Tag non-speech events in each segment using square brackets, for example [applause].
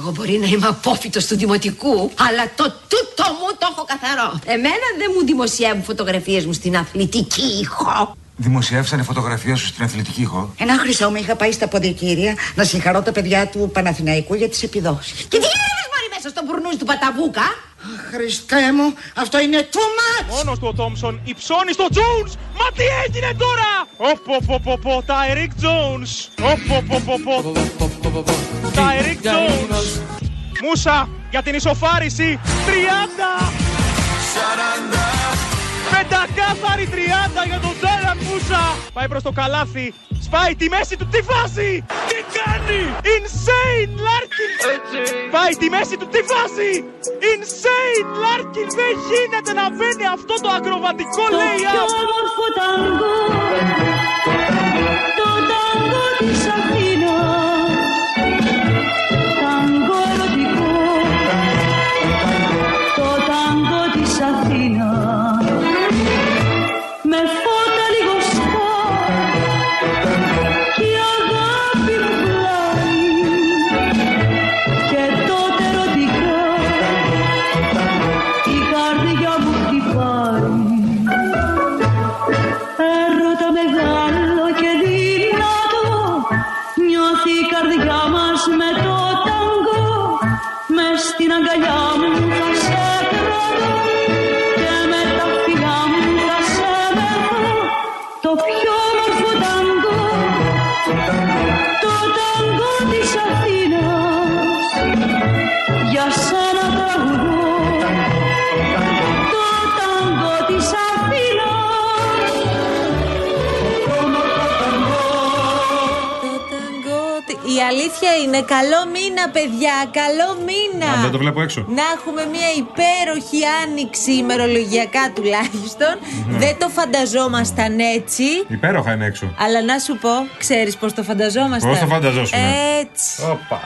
Εγώ μπορεί να είμαι απόφυτος του δημοτικού, αλλά το τούτο μου το έχω καθαρό. Εμένα δεν μου δημοσιεύουν φωτογραφίες μου στην αθλητική ηχό. Δημοσιεύσανε φωτογραφία σου στην αθλητική ηχό. Ένα χρυσό μου είχα πάει στα ποδητήρια να συγχαρώ τα παιδιά του Παναθηναϊκού για τις επιδόσεις. Και τι γίνεται μόλι μέσα στο μπουρνούζι του Παταβούκα; Αχ, Χριστέ μου, αυτό είναι too much! Μόνος του ο Τόμψον υψώνει στο Jones. Μα τι έγινε τώρα! Οποποποπο, τα Eric Jones. Οποποποπο, τα Eric Jones. Μούσα για την ισοφάριση. 30! 40! Πεντακάθαρη 30 για τον Τζέλαν Μούσα. Πάει προς το καλάθι. Σπάει τη μέση του. Τι φάση! Τι κάνει! Insane Larkin! Πάει τη μέση του. Τι φάση! Insane Larkin! Δεν γίνεται να μπαίνει αυτό το ακροβατικό lay-up! Η αλήθεια είναι καλό μήνα, παιδιά. Καλό μήνα. Αν δεν το βλέπω έξω. Να έχουμε μια υπέροχη άνοιξη ημερολογιακά τουλάχιστον. Δεν το φανταζόμασταν έτσι. Υπέροχα είναι έξω. Αλλά να σου πω, ξέρεις πώς το φανταζόμασταν; Πώς το φανταζόσουμε. Έτσι. Όπα.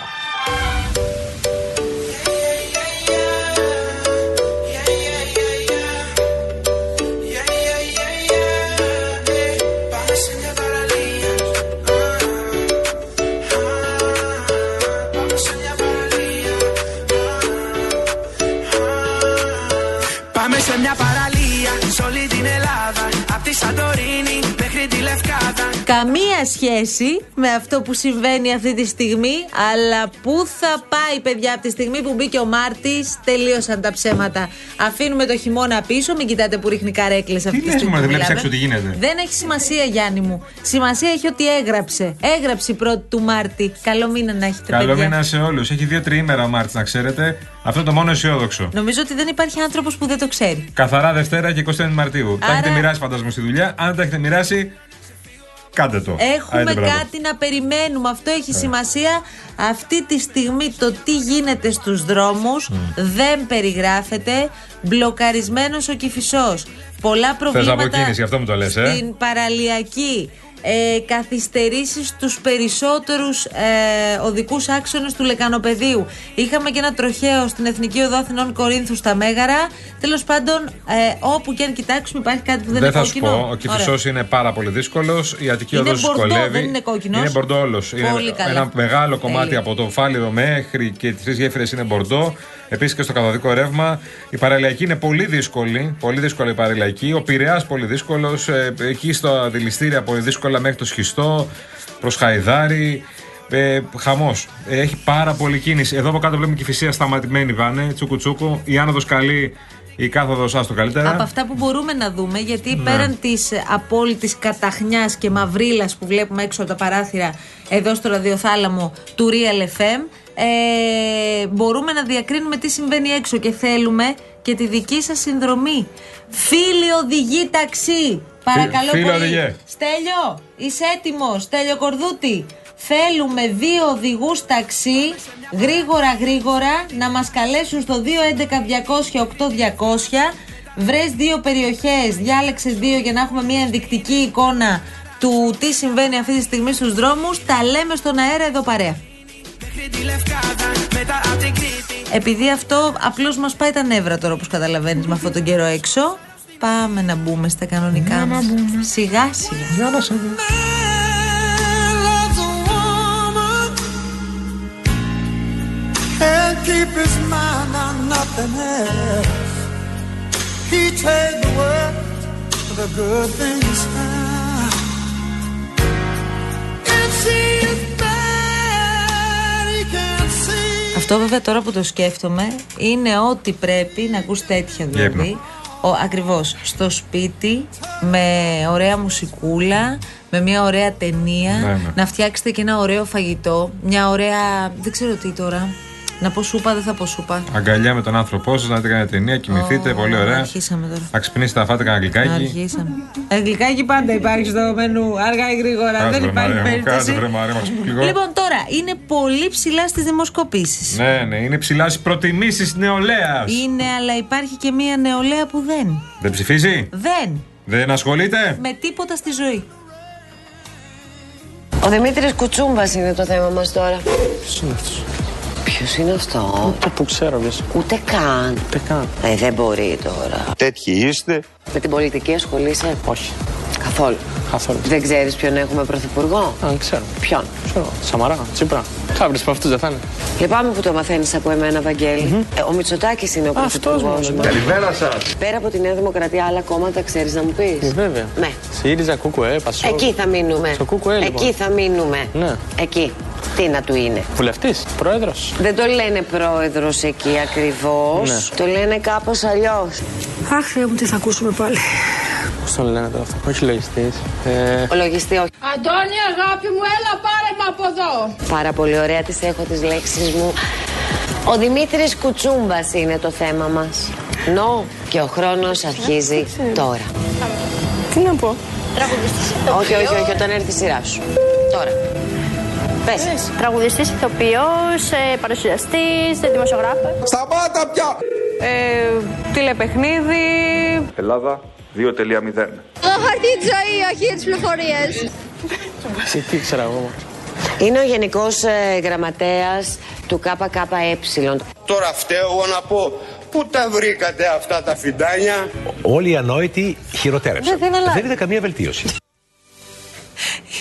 Σε μια παραλία σε όλη την Ελλάδα Απ' τη Σαντορίνη μέχρι τη Λευκάδα Καμία σχέση με αυτό που συμβαίνει αυτή τη στιγμή, αλλά πού θα πάει, παιδιά, από τη στιγμή που μπήκε ο Μάρτης, τελείωσαν τα ψέματα. Αφήνουμε το χειμώνα πίσω, μην κοιτάτε που ρίχνει καρέκλες αυτή Τι τη λες, στιγμή. μωρέ, που δεν βλέπεις μιλάμε. έξω τι γίνεται; Δεν έχει σημασία, Γιάννη μου. Σημασία έχει ότι έγραψε. Έγραψε η πρώτη του Μάρτη. Καλό μήνα να έχετε, Καλό παιδιά. μήνα σε όλους. Έχει δύο τριήμερα ο Μάρτης, να ξέρετε. Αυτό είναι το μόνο αισιόδοξο. Νομίζω ότι δεν υπάρχει άνθρωπος που δεν το ξέρει. Καθαρά Δευτέρα και 25 Μαρτίου. Τα Άρα- έχετε μοιράσει, φαντάζομαι, στη δουλειά. Αν τα έχετε μοιράσει, κάντε το. Έχουμε Άντε, μπράβο. κάτι να περιμένουμε. Αυτό έχει σημασία. Αυτή τη στιγμή το τι γίνεται στους δρόμους δεν περιγράφεται. Μπλοκαρισμένος ο Κηφισός. Πολλά προβλήματα αποκίνηση, αυτό μου το λες, ε; στην παραλιακή. Ε, καθυστερήσεις στους περισσότερους ε, οδικούς άξονες του Λεκανοπεδίου. Είχαμε και ένα τροχαίο στην Εθνική Οδό Αθηνών Κορίνθου στα Μέγαρα. Τέλος πάντων, ε, όπου και αν κοιτάξουμε υπάρχει κάτι που δεν, Δεν είναι θα σου κόκκινο. πω. Ο Κυφισό είναι πάρα πολύ δύσκολος. Η Αττική Είναι Οδός μπορντό, δυσκολεύει. δεν είναι κόκκινος. Είναι μπορντό όλος. Είναι Πολύ καλά. ένα μεγάλο κομμάτι Τέλεια. από το φάληρο μέχρι και τις τρεις γέφυρες είναι μπορντό. Επίσης και στο καθοδικό ρεύμα. Η παραλιακή είναι πολύ δύσκολη. Πολύ δύσκολη η παραλιακή. Ο Πειραιά πολύ δύσκολος. εκεί στο δηληστήρια πολύ δύσκολα μέχρι το σχιστό. Προς Χαϊδάρι. Ε, Χαμός. έχει πάρα πολύ κίνηση. Εδώ από κάτω βλέπουμε και η φυσία σταματημένη βάνε. Τσούκου τσούκου. Η άνοδος καλή. Η κάθοδος άστο καλύτερα. Από αυτά που μπορούμε να δούμε, γιατί Ναι. πέραν της απόλυτης καταχνιάς και μαυρίλας που βλέπουμε έξω από τα παράθυρα εδώ στο ραδιοθάλαμο του Real FM, ε, μπορούμε να διακρίνουμε τι συμβαίνει έξω και θέλουμε και τη δική σας συνδρομή. Φίλοι οδηγοί ταξί, παρακαλώ φίλοι πολύ. οδηγέ. Στέλιο, είσαι έτοιμος, Στέλιο Κορδούτη. Θέλουμε δύο οδηγούς ταξί γρήγορα γρήγορα να μας καλέσουν στο 211-200-8200 Βρες δύο περιοχές, διάλεξες δύο για να έχουμε μια ενδεικτική εικόνα του τι συμβαίνει αυτή τη στιγμή στους δρόμους Τα λέμε στον αέρα εδώ παρέα Επειδή αυτό απλώς μας πάει τα νεύρα τώρα όπως καταλαβαίνεις με αυτόν τον καιρό έξω Πάμε να μπούμε στα κανονικά μας Σιγά σιγά Για να σε δω. keep his mind on nothing else. He trade the world for the good things found. Αυτό βέβαια τώρα που το σκέφτομαι είναι ότι πρέπει να ακούς τέτοια δηλαδή. Ο, ακριβώς στο σπίτι με ωραία μουσικούλα με μια ωραία ταινία Ναι, ναι. να φτιάξετε και ένα ωραίο φαγητό μια ωραία δεν ξέρω τι τώρα να πω σούπα δεν θα πω σούπα Αγκαλιά με τον άνθρωπό σας, να δείτε κανένα ταινία, κοιμηθείτε, Ω, πολύ ωραία. αρχίσαμε τώρα. Να ξυπνήσετε να φάτε κανένα γλυκάκι. Αρχίσαμε. Ε, γλυκάκι πάντα υπάρχει στο μενού. Αργά ή γρήγορα. Κάτσε, δεν βρε, υπάρχει Μαρία μου, περίπτωση. κάτσε, βρε, Μαρία, μας πει λίγο. Λοιπόν, τώρα είναι πολύ ψηλά στις δημοσκοπήσεις. Ναι, ναι, είναι ψηλά στις προτιμήσεις νεολαίας. Είναι, αλλά υπάρχει και μία νεολαία που δεν. Δεν ψηφίζει, Δεν. δεν ασχολείται; Με τίποτα στη ζωή. Ο Δημήτρης Κουτσούμπας είναι το θέμα μας τώρα. Ποιος είναι αυτός; Ποιος είναι αυτό, Το που ξέρω ποιος. Ούτε καν. Ούτε καν. Ε, δεν μπορεί τώρα. Τέτοιοι είστε. Με την πολιτική ασχολείσαι; Όχι. καθόλου. Καθόλου. Δεν ξέρεις ποιον έχουμε πρωθυπουργό; Αν ξέρω. Ποιον; Ξέρω. Σαμαρά. Τσίπρα. Κάποιος από αυτούς δεν θα είναι. Λυπάμαι που το μαθαίνεις από εμένα, Βαγγέλη. Ε, ο Μητσοτάκης είναι ο Αυτός πρωθυπουργός μόνο, μα. ναι. Καλημέρα σας. Πέρα από τη Νέα Δημοκρατία, άλλα κόμματα ξέρεις να μου πεις; Ε, Βέβαια. Ναι. ΣΥΡΙΖΑ, ΚΚΕ, ΠΑΣΟΚ. Εκεί θα μείνουμε. Στο ΚΚΕ, λοιπόν. Εκεί θα μείνουμε. Ναι. Εκεί. Τι να του είναι; Βουλευτής, πρόεδρος. Δεν το λένε πρόεδρος εκεί ακριβώς. Ναι. Το λένε κάπως αλλιώς. Αχ, Θεέ μου, τι θα ακούσουμε πάλι. Πώς τον λένε τώρα αυτό; Όχι λογιστής. Ε, Ο λογιστή, όχι. Αντώνη, αγάπη μου, έλα πάρε με από εδώ. Πάρα πολύ ωραία τις έχω τις λέξεις μου. Ο Δημήτρης Κουτσούμπας είναι το θέμα μας. Νο και ο χρόνος αρχίζει τώρα. Τι να πω. Όχι, όχι, όχι, όταν έρθει η σειρά σου. Τώρα. Πες. Τραγουδιστής, ηθοποιός, ε, παρουσιαστής, ε, δημοσιογράφος. Σταμάτα πια. Ε, τηλεπαιχνίδι. Ελλάδα 2.0. Το χαρτί της ζωή, όχι για τις πληροφορίες. εσύ τι ξέρω εγώ. Είναι ο Γενικός ε, Γραμματέας του ΚΚΕ. Τώρα φταίω εγώ να πω. Πού τα βρήκατε αυτά τα φιντάνια; Όλοι οι ανόητοι χειροτέρευσαν. Δεν είναι Δεν είδα καμία βελτίωση.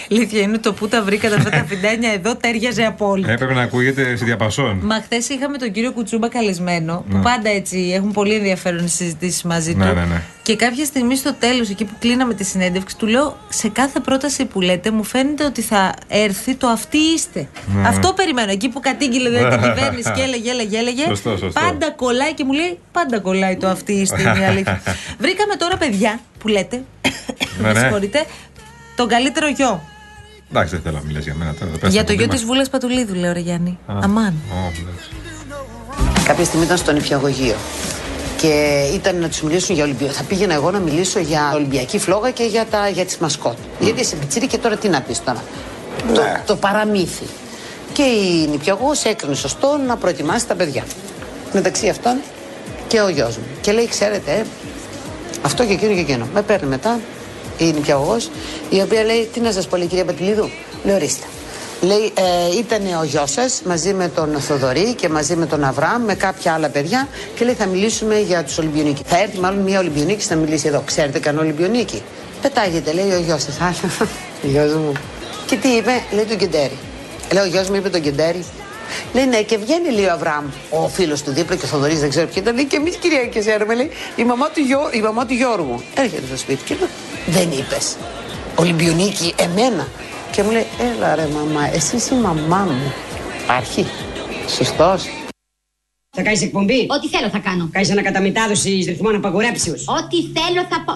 Η αλήθεια είναι το που τα βρήκατε αυτά τα φιντάνια εδώ τέριαζε απόλυτα. Έπρεπε να ακούγεται σε διαπασόν. Μα χθες είχαμε τον κύριο Κουτσούμπα καλεσμένο, που πάντα έτσι έχουν πολύ ενδιαφέρον οι συζητήσεις μαζί Ναι, του. ναι, ναι. Και κάποια στιγμή στο τέλος, εκεί που κλείναμε τη συνέντευξη, του λέω: Σε κάθε πρόταση που λέτε, μου φαίνεται ότι θα έρθει το αυτοί είστε. Ναι. Αυτό περιμένω. Εκεί που κατήγγειλε δηλαδή, την κυβέρνηση και έλεγε, έλεγε, έλεγε. Σωστό, σωστό. Πάντα κολλάει και μου λέει: Πάντα κολλάει το αυτοί είστε. Είναι η αλήθεια. [laughs] Βρήκαμε τώρα παιδιά που λέτε. Ναι, με ναι. συγχωρείτε. Τον καλύτερο γιο. Εντάξει, δεν θέλω να μιλάς για μένα τώρα. πες Για τα το γιο πολύ της Βούλα Πατουλίδου, λέω ρε Γιάννη. Α. Αμάν. Ω, εντάξει. Κάποια στιγμή ήταν στο νηπιαγωγείο και ήταν να τους μιλήσουν για Ολυμπιακό. Θα πήγαινα εγώ να μιλήσω για Ολυμπιακή φλόγα και για, τα, για τις μασκότ. Γιατί είσαι πιτσίρι και τώρα τι να πεις τώρα; Το, το παραμύθι. Και η νηπιαγωγός έκρινε σωστό να προετοιμάσει τα παιδιά. Μεταξύ αυτών και ο γιος μου. Και λέει, ξέρετε, ε, αυτό και εκείνο και εκείνο. Με παίρνει μετά η νηπιαγωγός, η οποία λέει, τι να σας πω, λέει, κυρία Πατηλίδου. Λέω, ορίστε. Λέει, ε, ήταν ο γιος σας μαζί με τον Θοδωρή και μαζί με τον Αβραάμ, με κάποια άλλα παιδιά και λέει θα μιλήσουμε για τους Ολυμπιονίκη. Θα έρθει μάλλον μια Ολυμπιονίκη να μιλήσει εδώ. Ξέρετε κανένα Ολυμπιονίκη; Πετάγεται, λέει ο γιος σας. Ο γιος μου. Και τι είπε, λέει τον Κεντέρι. Λέει ο γιος μου είπε τον Κεντέρι. Λέει ναι, και βγαίνει λέει ο Αβραάμ, ο φίλος του δίπλα και ο Θοδωρής, δεν ξέρω ποιο ήταν. Λέει και εμείς κυρία και ξέρουμε, λέει, η μαμά του, Γιώ, η μαμά του Γιώργου. Έρχεται στο σπίτι και λέω, δεν είπες. Ολυμπιονίκη, εμένα. Και μου λέει, έλα ρε μαμά, εσύ είσαι η μαμά μου. Υπάρχει. Σωστός. Θα κάνεις εκπομπή; Ό,τι θέλω θα κάνω. Κάνεις ανακαταμετάδοση ρυθμών απαγορέψεω. Ό,τι θέλω θα πω.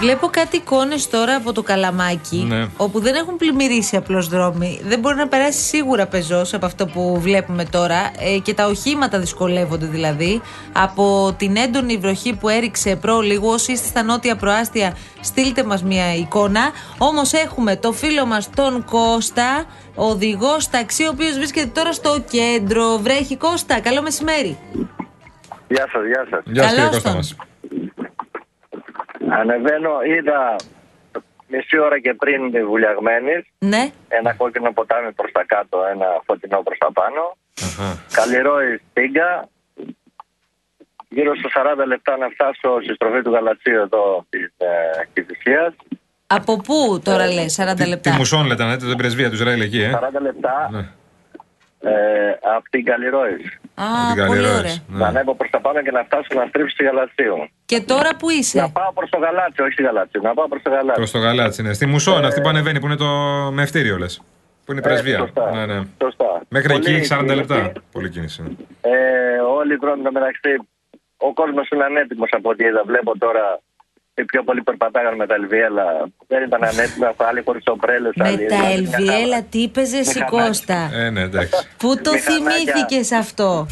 Βλέπω κάτι εικόνες τώρα από το καλαμάκι Ναι. όπου δεν έχουν πλημμυρίσει απλώς δρόμοι. Δεν μπορεί να περάσει σίγουρα πεζός από αυτό που βλέπουμε τώρα ε, και τα οχήματα δυσκολεύονται δηλαδή. Από την έντονη βροχή που έριξε προ λίγο, όσοι είστε στα νότια προάστια, στείλτε μας μια εικόνα. Όμως έχουμε το φίλο μας τον Κώστα, οδηγός ταξί, ο οποίος βρίσκεται τώρα στο κέντρο. Βρέχει Κώστα, καλό μεσημέρι. Γεια σας, γεια σας. Γεια σας κύριε Καλώς Κώστα τον. μας. Ανεβαίνω, είδα μισή ώρα και πριν τη βουλιαγμένης. Ναι. Ένα κόκκινο ποτάμι προς τα κάτω, ένα φωτεινό προς τα πάνω. Καλλιρόη στίγκα. Γύρω στα 40 λεπτά να φτάσω στη στροφή του Γαλατσίου εδώ της ε, Κηφισίας. Από πού τώρα λες, 40 Τι λεπτά; μουσόν λέτε, να δείτε την πρεσβεία του Ισραήλ εκεί, ε; 40 λεπτά Ναι. ε, από την Καλλιρόης. Α, την πολύ Καλλιρόης. ωραία. Ναι. Να ανέβω προς τα πάνω και να φτάσω να στρίψω στη Γαλατσίου. Και τώρα που Να είσαι. πάω προς το Γαλάτσιο, όχι στη Γαλατσίου. Να πάω προς το Γαλάτσιο. Προς το γαλάτσι, ναι. Στη Μουσόν, αυτή που ανεβαίνει, που είναι το με ευτήριο, λες. Που είναι η πρεσβεία. Ε, σωστά. ναι, ναι. Σωστά. Μέχρι εκεί Πολύ έχει 40 κίνηση. λεπτά. Πολύ κίνηση. ναι. Ε, όλοι οι δρόμοι το μεταξύ. Ο κόσμος είναι ανέτοιμος από ό,τι είδα. Βλέπω τώρα οι πιο πολλοί περπατάγαν με τα Ελβιέλα. Δεν ήταν ανέτοιμα. Άλλοι χωρίς ομπρέλε. Με τα Ελβιέλα, τι παίζε εσύ Κώστα; Ε, ναι, εντάξει. Πού το Μηχανάκια. θυμήθηκες αυτό;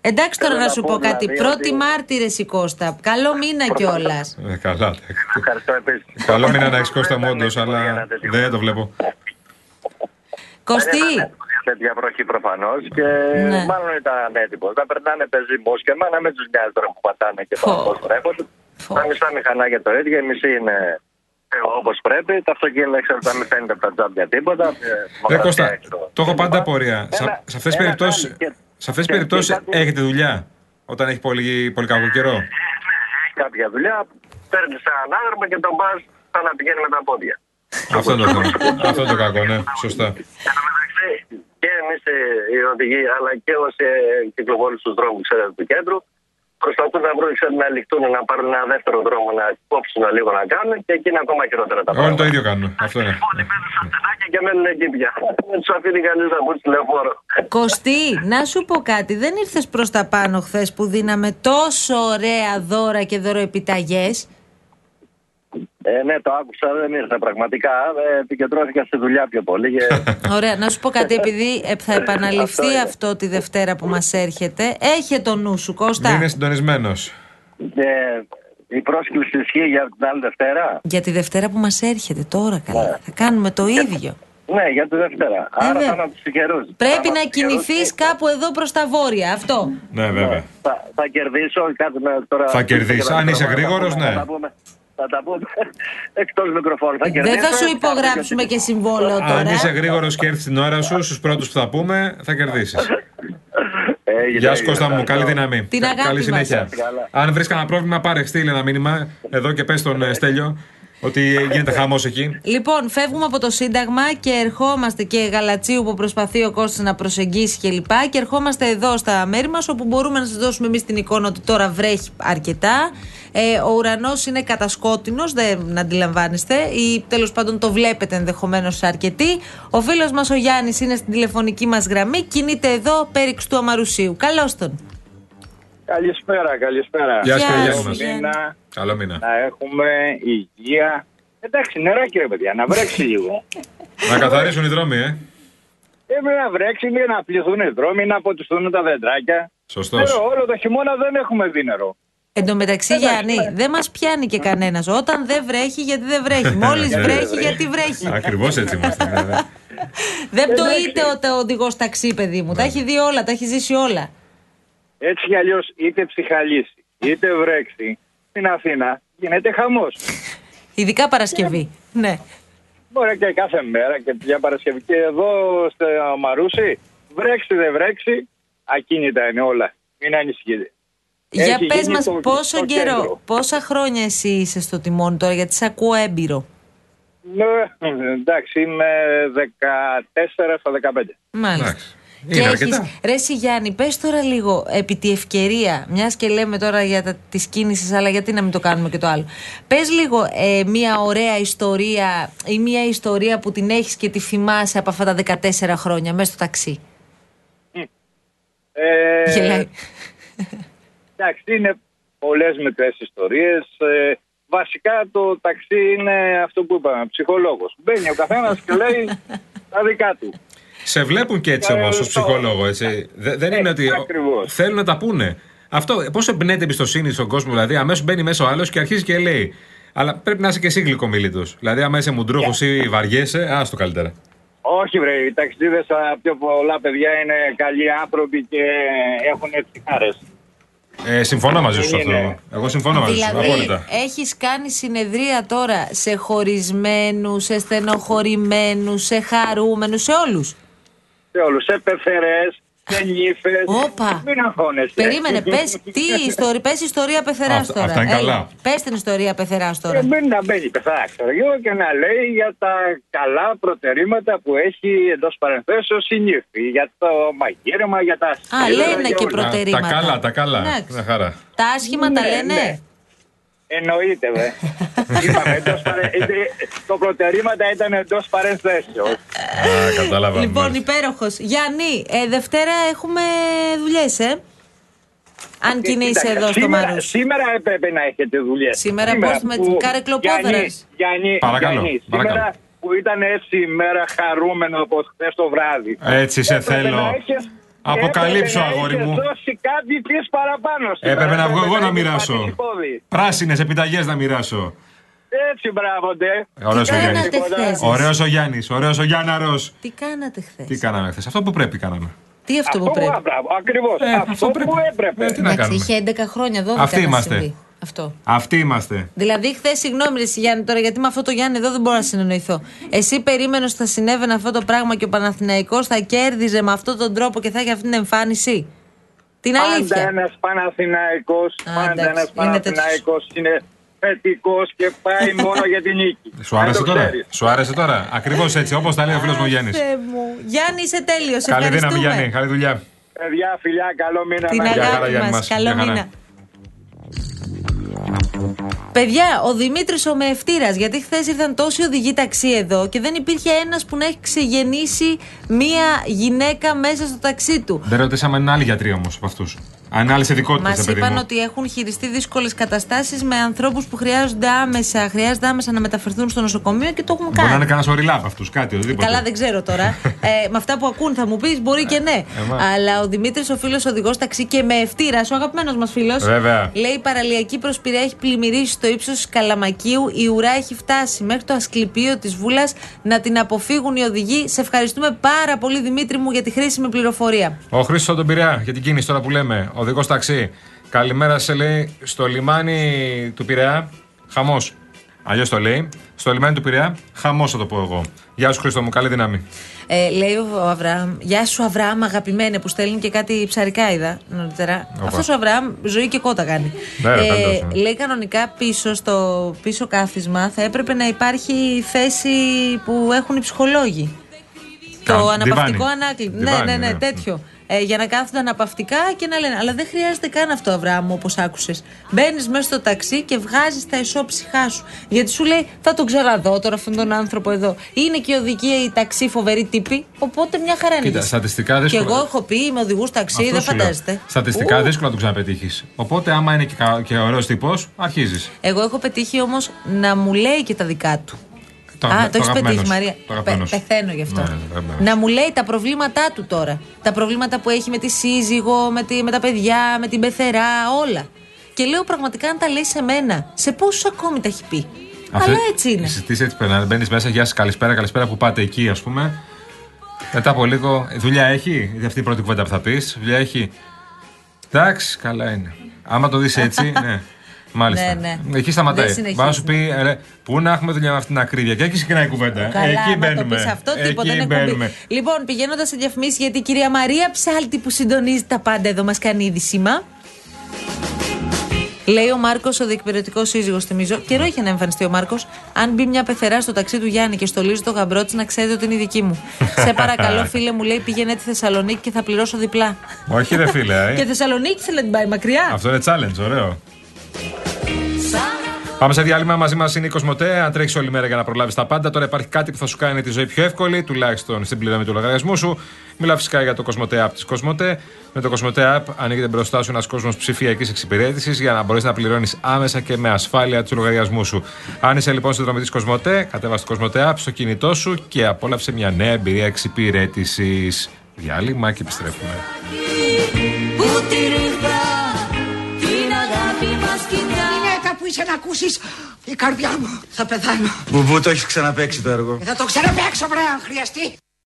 Εντάξει τώρα Θέλω να να σου πω πω κάτι. δηλαδή Πρώτη ότι- μάρτυρε η Κώστα. Καλό μήνα κιόλας. Ε, καλά. εντάξει. Ευχαριστώ επίσης. Καλό μήνα να έχεις Κώστα μου, όντως, αλλά δεν το βλέπω. Κωστή, Τέτοια βροχή προφανώς και Ναι. μάλλον ήταν ανέτοιμο. Θα περνάνε πεζοί μουσκεμα, να μην τους νοιάζει τώρα που πατάνε και Φω. πώς τρέχονται. Τα μισά μηχανάκια το ίδιο, η μισή είναι όπως πρέπει. Τα αυτοκίνητα ξέρω ότι δεν φαίνεται από τα τζάμπια τίποτα. Ε, Ρε δημοκρατία Κώστα, έξω. το έχω πάντα απορία. Ένα- Σε- Σε αυτές τις ένα περιπτώσει κάνει και- σε αυτές τις και- περιπτώσεις και κάτι- έχετε δουλειά όταν έχει πολύ, πολύ κακό καιρό; Έχει κάποια δουλειά, παίρνει έναν άγαρμα και τον πας σαν να πηγαίνει με τα πόδια. Αυτό είναι το θέμα. Αυτό είναι το κακό, ναι, σωστά. Εν τω μεταξύ, και εμείς οι οδηγοί, αλλά και όσοι κυκλοφορούν στους δρόμους του κέντρου, προσπαθούν να βρουν ξέρετε, να ληχτούν, να πάρουν ένα δεύτερο δρόμο, να κόψουν λίγο να κάνουν και εκεί είναι ακόμα χειρότερα τα Όλοι το πράγματα. ίδιο κάνουν. Αυτό είναι. Και μένουν εκεί πια. Δεν [laughs] τους αφήνει κανείς να μπουν στη λεωφόρο. Κωστή, να σου πω κάτι. Δεν ήρθες προς τα πάνω χθες που δίναμε τόσο ωραία δώρα και δωροεπιταγές. Ε, ναι, το άκουσα, δεν ήρθα πραγματικά. Ε, επικεντρώθηκα στη δουλειά πιο πολύ. Και... [laughs] Ωραία, να σου πω κάτι, επειδή ε, θα επαναληφθεί Αυτό είναι. αυτό τη Δευτέρα που μας έρχεται. Έχε το νου σου, Κώστα; Είναι συντονισμένος. και η πρόσκληση ισχύει για την άλλη Δευτέρα; Για τη Δευτέρα που μας έρχεται τώρα, καλά. Θα κάνουμε το ίδιο. Ναι, για τη Δευτέρα. Άρα Βέβαια. θα είμαι από τους τυχερού. Πρέπει να κινηθείς κάπου εδώ προς τα βόρεια, αυτό. Ναι, βέβαια. Θα, θα κερδίσω κάτι με τώρα. Θα κερδίσεις. θα- Αν είσαι θα τα γρήγορος, πούμε, ναι. Θα τα πούμε, θα τα πούμε [laughs] εκτός μικροφώνου. Θα Δεν κερδίσω. θα σου υπογράψουμε και συμβόλαιο Αν τώρα. είσαι γρήγορος και έρθεις την ώρα σου, στους πρώτους που θα πούμε, θα κερδίσεις. Έγινε, Γεια σου έγινε, Κώστα μου, ευχαριστώ. καλή δύναμη. Την αγάπη Καλή μας. συνέχεια. Καλά. Αν βρεις κανένα πρόβλημα, πάρε στείλε ένα μήνυμα εδώ και πες στον ε, Στέλιο ότι γίνεται χαμός εκεί. Λοιπόν, φεύγουμε από το Σύνταγμα και ερχόμαστε και Γαλατσίου που προσπαθεί ο Κώστας να προσεγγίσει κλπ. Και, και ερχόμαστε εδώ στα μέρη μας όπου μπορούμε να σας δώσουμε εμείς την εικόνα ότι τώρα βρέχει αρκετά. Ε, ο ουρανός είναι κατασκότεινος, δεν αντιλαμβάνεστε, ή τέλος πάντων το βλέπετε ενδεχομένως αρκετοί. Ο φίλος μας ο Γιάννης είναι στην τηλεφωνική μας γραμμή, κινείται εδώ πέριξ του Αμαρουσίου. Καλώς τον. Καλησπέρα, καλησπέρα. Γεια σου, Γεια Γιάννη σου, μας. Γιάννη. Μήνα, Καλό μήνα. να έχουμε υγεία. Εντάξει, νεράκι ρε παιδιά, να βρέξει λίγο. Να καθαρίσουν οι δρόμοι, ε. Έπρεπε να βρέξει λίγο, να πληθούν οι δρόμοι, να ποτιστούν τα δεντράκια. Σωστός. Νερό, όλο το χειμώνα δεν έχουμε δει νερό. Εν τω μεταξύ, Γιάννη, δεν μας πιάνει και κανένας. Όταν δεν βρέχει, γιατί δεν βρέχει. Μόλις Ναι, βρέχει, ναι. γιατί βρέχει. Ακριβώς έτσι είμαστε. ναι, ναι. Δεν πτωείται ο οδηγός ταξί, παιδί μου. Τα έχει δει όλα, τα έχει ζήσει όλα. Έτσι κι αλλιώς, είτε ψυχαλίσει, είτε βρέξει, στην Αθήνα γίνεται χαμός. Ειδικά Παρασκευή. Ναι. Μπορεί και κάθε μέρα και για Παρασκευή. Και εδώ στο Μαρούσι, βρέξει δεν βρέξει, ακίνητα είναι όλα. Μην ανησυχείτε. Για Έχει πες γίνει μας το- πόσο το καιρό, κέντρο. πόσα χρόνια εσύ είσαι στο τιμόνι τώρα, γιατί σε ακούω έμπειρο. Ναι, εντάξει, είμαι 14 στα 15. Μάλιστα. Εντάξει. Και Είναι έχεις, αρκετά. ρε εσύ Γιάννη, πες τώρα λίγο επί τη ευκαιρία, μιας και λέμε τώρα για τα, τις κίνησεις, αλλά γιατί να μην το κάνουμε και το άλλο. Πες λίγο ε, μια ωραία ιστορία ή μια ιστορία που την έχεις και τη θυμάσαι από αυτά τα 14 χρόνια μέσα στο ταξί. Ε, Γελάει. [laughs] εντάξει, είναι πολλές μικρές ιστορίες. Ε, βασικά το ταξί είναι αυτό που είπαμε, ψυχολόγος. Μπαίνει ο καθένας και λέει [laughs] τα δικά του. Σε βλέπουν και έτσι όμως ως Ευχαριστώ. ψυχολόγο, έτσι. Δε- δεν είναι ότι. ακριβώς. Θέλουν να τα πούνε. Αυτό, πώς εμπνέεται εμπιστοσύνη στον κόσμο, δηλαδή, αμέσως μπαίνει μέσα ο άλλος και αρχίζει και λέει. Αλλά πρέπει να είσαι και εσύ γλυκομίλητος. Δηλαδή, άμα είσαι μουντρούχο ή βαριέσαι, άστο καλύτερα. Όχι βρε, οι ταξιδίδες α, πιο πολλά παιδιά είναι καλοί άνθρωποι και έχουν έτσι χάρες. Ε, συμφωνώ μαζί σου σε Δεν αυτό. είναι. Εγώ συμφωνώ μαζί σου. Δηλαδή, Απόλυτα. έχεις κάνει συνεδρία τώρα σε χωρισμένους, σε στενοχωρημένους, σε χαρούμενους, σε όλους; Σε όλους, σε πεθερές, σε νύφες. Όπα. Μην αγχώνεσαι. Περίμενε, πες, τι ιστορία, πες ιστορία πεθεράς Αυτά- τώρα. αυτά είναι καλά. Πες την ιστορία πεθεράς τώρα. Ε, μην να μπαίνει πεθαράς, ξέρω εγώ, και να λέει για τα καλά προτερήματα που έχει εντός παρενθέσεως η νύφη. Για το μαγείρεμα, για τα Α, σίδερα, λένε για και όλα. προτερήματα. Τα καλά, τα καλά. Εντάξει. Μια χαρά. Τα άσχημα τα Ναι, λένε. Ναι. Εννοείται, δε. [laughs] Είπαμε, εντός παρε... ε, το προτερήματα ήταν εντός παρενθέσεως. Α, κατάλαβα. Λοιπόν, υπέροχος. Γιάννη, ε, Δευτέρα έχουμε δουλειές, ε; Αν και είναι είσαι Κοίταξε, εδώ στο σήμερα, Μάρου. σήμερα έπρεπε να έχετε δουλειές. Σήμερα πώς με τις καρεκλοπόδερες. Γιάννη, Παρακαλώ, Γιάννη, παρακαλώ. σήμερα που ήταν έτσι η μέρα χαρούμενο από χθες το βράδυ. Έτσι σε έπρεπε θέλω. να έχεις- Αποκαλύψω, έπρεπε να αγόρι έχεις μου. δώσει κάτι τη παραπάνω. σήμερα. Έπρεπε να βγω εγώ να έχεις μοιράσω. πατήσει πόδι. Πράσινες επιταγές να μοιράσω. Έτσι, μπράβο, ντε. Ωραίος ο κάνατε Γιάννης. χθες; Ωραίος ο Γιάννης. Ωραίος ο Γιάνναρος. Τι κάνατε χθες; Τι κάναμε χθες; Αυτό που πρέπει κάναμε. Τι αυτό που Αυτό πρέπει; που μπράβο, ακριβώς. Ε, αυτό, αυτό πρέπει. που έπρεπε. Ε, τι να Εντάξει, κάνουμε; είχε 11 χρόνια, 12 Αυτοί να είμαστε. συμβεί. Αυτό. Αυτοί είμαστε. Δηλαδή, χθες, συγγνώμη, ρε εσύ, Γιάννη, τώρα γιατί με αυτό το Γιάννη εδώ δεν μπορώ να συνεννοηθώ. Εσύ περίμενες ότι θα συνέβαινε αυτό το πράγμα και ο Παναθηναϊκός θα κέρδιζε με αυτόν τον τρόπο και θα έχει αυτή την εμφάνιση; Την Πάντα αλήθεια. ένας Παναθηναϊκός, πάντα εντάξει, ένας είναι Παναθηναϊκός είναι θετικός και πάει [laughs] μόνο για την νίκη. Σου άρεσε Να το τώρα; ξέρεις. Σου άρεσε τώρα; Ακριβώς έτσι, όπως τα λέει ο φίλος μου Γιάννης. Θεέ μου. Γιάννη, είσαι τέλειος. Καλή δύναμη, Ευχαριστούμε. Γιάννη. Καλή δουλειά. Παιδιά, φιλιά, καλό μήνα. Την να έχετε. χαρά, αγάπη Γιάννη μας. μας. Καλό Μια χαρά. μήνα. Παιδιά, ο Δημήτρης ο Μεευτήρα, γιατί χθες ήρθαν τόσοι οδηγοί ταξί εδώ και δεν υπήρχε ένας που να έχει ξεγεννήσει μία γυναίκα μέσα στο ταξί του. Δεν ρωτήσαμε αν είναι άλλοι γιατροί όμως από αυτούς. Αν είναι άλλε ειδικότητε, Μα παιδί είπαν μου. ότι έχουν χειριστεί δύσκολες καταστάσεις με ανθρώπους που χρειάζονται άμεσα, χρειάζεται άμεσα να μεταφερθούν στο νοσοκομείο και το έχουν Μπορεί να κάνει. είναι κανένας οριλά από αυτούς, κάτι, οτιδήποτε. Καλά, δεν ξέρω τώρα. [laughs] ε, με αυτά που ακούν θα μου πεις, μπορεί και ναι. μα. Αλλά ο Δημήτρης, ο φίλος οδηγός ταξί και με ευτήρα, ο αγαπημένος μας φίλος. Βέβαια. Λέει η παραλιακή προσπυρία έχει πλημμυρίσει στο ύψος της Καλαμακίου. Η ουρά έχει φτάσει μέχρι το ασκληπείο της Βούλας να την αποφύγουν οι οδηγοί. Σε ευχαριστούμε πάρα πολύ, Δημήτρη μου, για τη χρήσιμη πληροφορία. Ο Χρήστος τον Πειραιά για την κίνηση τώρα που λέμε. Οδηγός ταξί. Καλημέρα σε λέει στο λιμάνι του Πειραιά. Χαμός. Αλλιώς το λέει. Στο λιμάνι του Πειραιά. Χαμός θα το πω εγώ. Γεια σου Χρήστο μου, καλή δύναμη. Ε, λέει ο Αβραάμ, Γεια σου Αβραάμ, αγαπημένε, που στέλνει και κάτι ψαρικά είδα νωρίτερα. Όπα. Αυτός ο Αβραάμ ζωή και κότα κάνει. Ναι, ρε, πάντως, ναι. λέει κανονικά πίσω στο πίσω κάθισμα θα έπρεπε να υπάρχει θέση που έχουν οι ψυχολόγοι. Κα- το αναπαυτικό διβάνι. ανάκλητο. Ναι, Διβάνι, ναι, ναι, ναι. τέτοιο. Ε, για να κάθονται αναπαυτικά και να λένε. Αλλά δεν χρειάζεται καν αυτό, Αβραάμ, όπως άκουσες. Μπαίνεις μέσα στο ταξί και βγάζεις τα ισόψυχά σου. Γιατί σου λέει, θα τον ξαναδώ τώρα αυτόν τον άνθρωπο εδώ. Είναι και οδηγοί οι ταξί φοβεροί τύποι. Οπότε μια χαρά είναι. Κοίτα, στατιστικά Και δύσκολα. εγώ έχω πει με οδηγούς ταξί, Αυτό δεν σου λέω. φαντάζεστε. Στατιστικά Ου. δύσκολο να τον ξαναπετύχεις. Οπότε, άμα είναι και, κα- και ωραίος τύπος, αρχίζεις. Εγώ έχω πετύχει όμως να μου λέει και τα δικά του. Α, το έχεις πετύχει, Μαρία. Πε- πεθαίνω γι' αυτό. Ναι, ναι, αγαπημένος. να μου λέει τα προβλήματά του τώρα. Τα προβλήματα που έχει με τη σύζυγο, με, τη, με τα παιδιά, με την πεθερά, όλα. Και λέω πραγματικά αν τα λέει σε μένα, σε πόσους ακόμη τα έχει πει. Αλλά έτσι είναι. Οι συζητήσει έτσι περνάνε. Μπαίνεις μέσα, γεια σας, καλησπέρα, καλησπέρα που πάτε εκεί, ας πούμε. Μετά από λίγο, «Ε, δουλειά έχει; Είναι αυτή η πρώτη κουβέντα που θα πεις. Δουλειά έχει; Εντάξει, καλά είναι. Άμα το δεις έτσι, [laughs] ναι. Μάλιστα. Ναι, ναι. Εκεί σταματάει. Δεν συνεχίζει. Μπορεί να σου πει, ε, ρε, πού να έχουμε δουλειά με αυτήν την ακρίβεια. Και εκεί ξεκινάει η κουβέντα. Καλά, εκεί άμα μπαίνουμε. το πεις αυτό, εκεί τίποτα δεν μπαίνουμε. εκπομπή. Λοιπόν, πηγαίνοντας σε διαφημίσεις, γιατί η κυρία Μαρία Ψάλτη που συντονίζει τα πάντα εδώ μας κάνει είδησίμα. Λέει ο Μάρκος, ο διεκπαιρεωτικό σύζυγος, θυμίζω. Καιρό είχε να εμφανιστεί ο Μάρκος. Αν μπει μια πεθερά στο ταξί του Γιάννη και στολίζει το γαμπρό της, να ξέρετε ότι είναι η δική μου. [laughs] σε παρακαλώ, φίλε μου, λέει πήγαινε τη Θεσσαλονίκη και θα πληρώσω διπλά. Όχι, ρε φίλε. ε. και Θεσσαλονίκη θέλει να την πάει μακριά; Αυτό είναι challenge, ωραίο. Πάμε σε διάλειμμα. Μαζί μας είναι η Κοσμοτέ. Αν τρέχεις όλη μέρα για να προλάβεις τα πάντα, τώρα υπάρχει κάτι που θα σου κάνει τη ζωή πιο εύκολη, τουλάχιστον στην πληρωμή του λογαριασμού σου. Μιλάω φυσικά για το Κοσμοτέ App της Κοσμοτέ. Με το Κοσμοτέ App ανοίγεται μπροστά σου ένας κόσμος ψηφιακής εξυπηρέτησης για να μπορείς να πληρώνεις άμεσα και με ασφάλεια τους λογαριασμούς σου. Αν είσαι λοιπόν στη δρομή της Κοσμοτέ, κατέβασε το Κοσμοτέ App στο κινητό σου και απόλαυσε μια νέα εμπειρία εξυπηρέτησης. Διάλειμμα και επιστρέφουμε. Γυναίκα που είσαι να ακούσεις η καρδιά μου θα πεθάνω. Μπουμπού, το έχεις ξαναπέξει το έργο. Θα το ξαναπαίξω βρε αν χρειαστεί.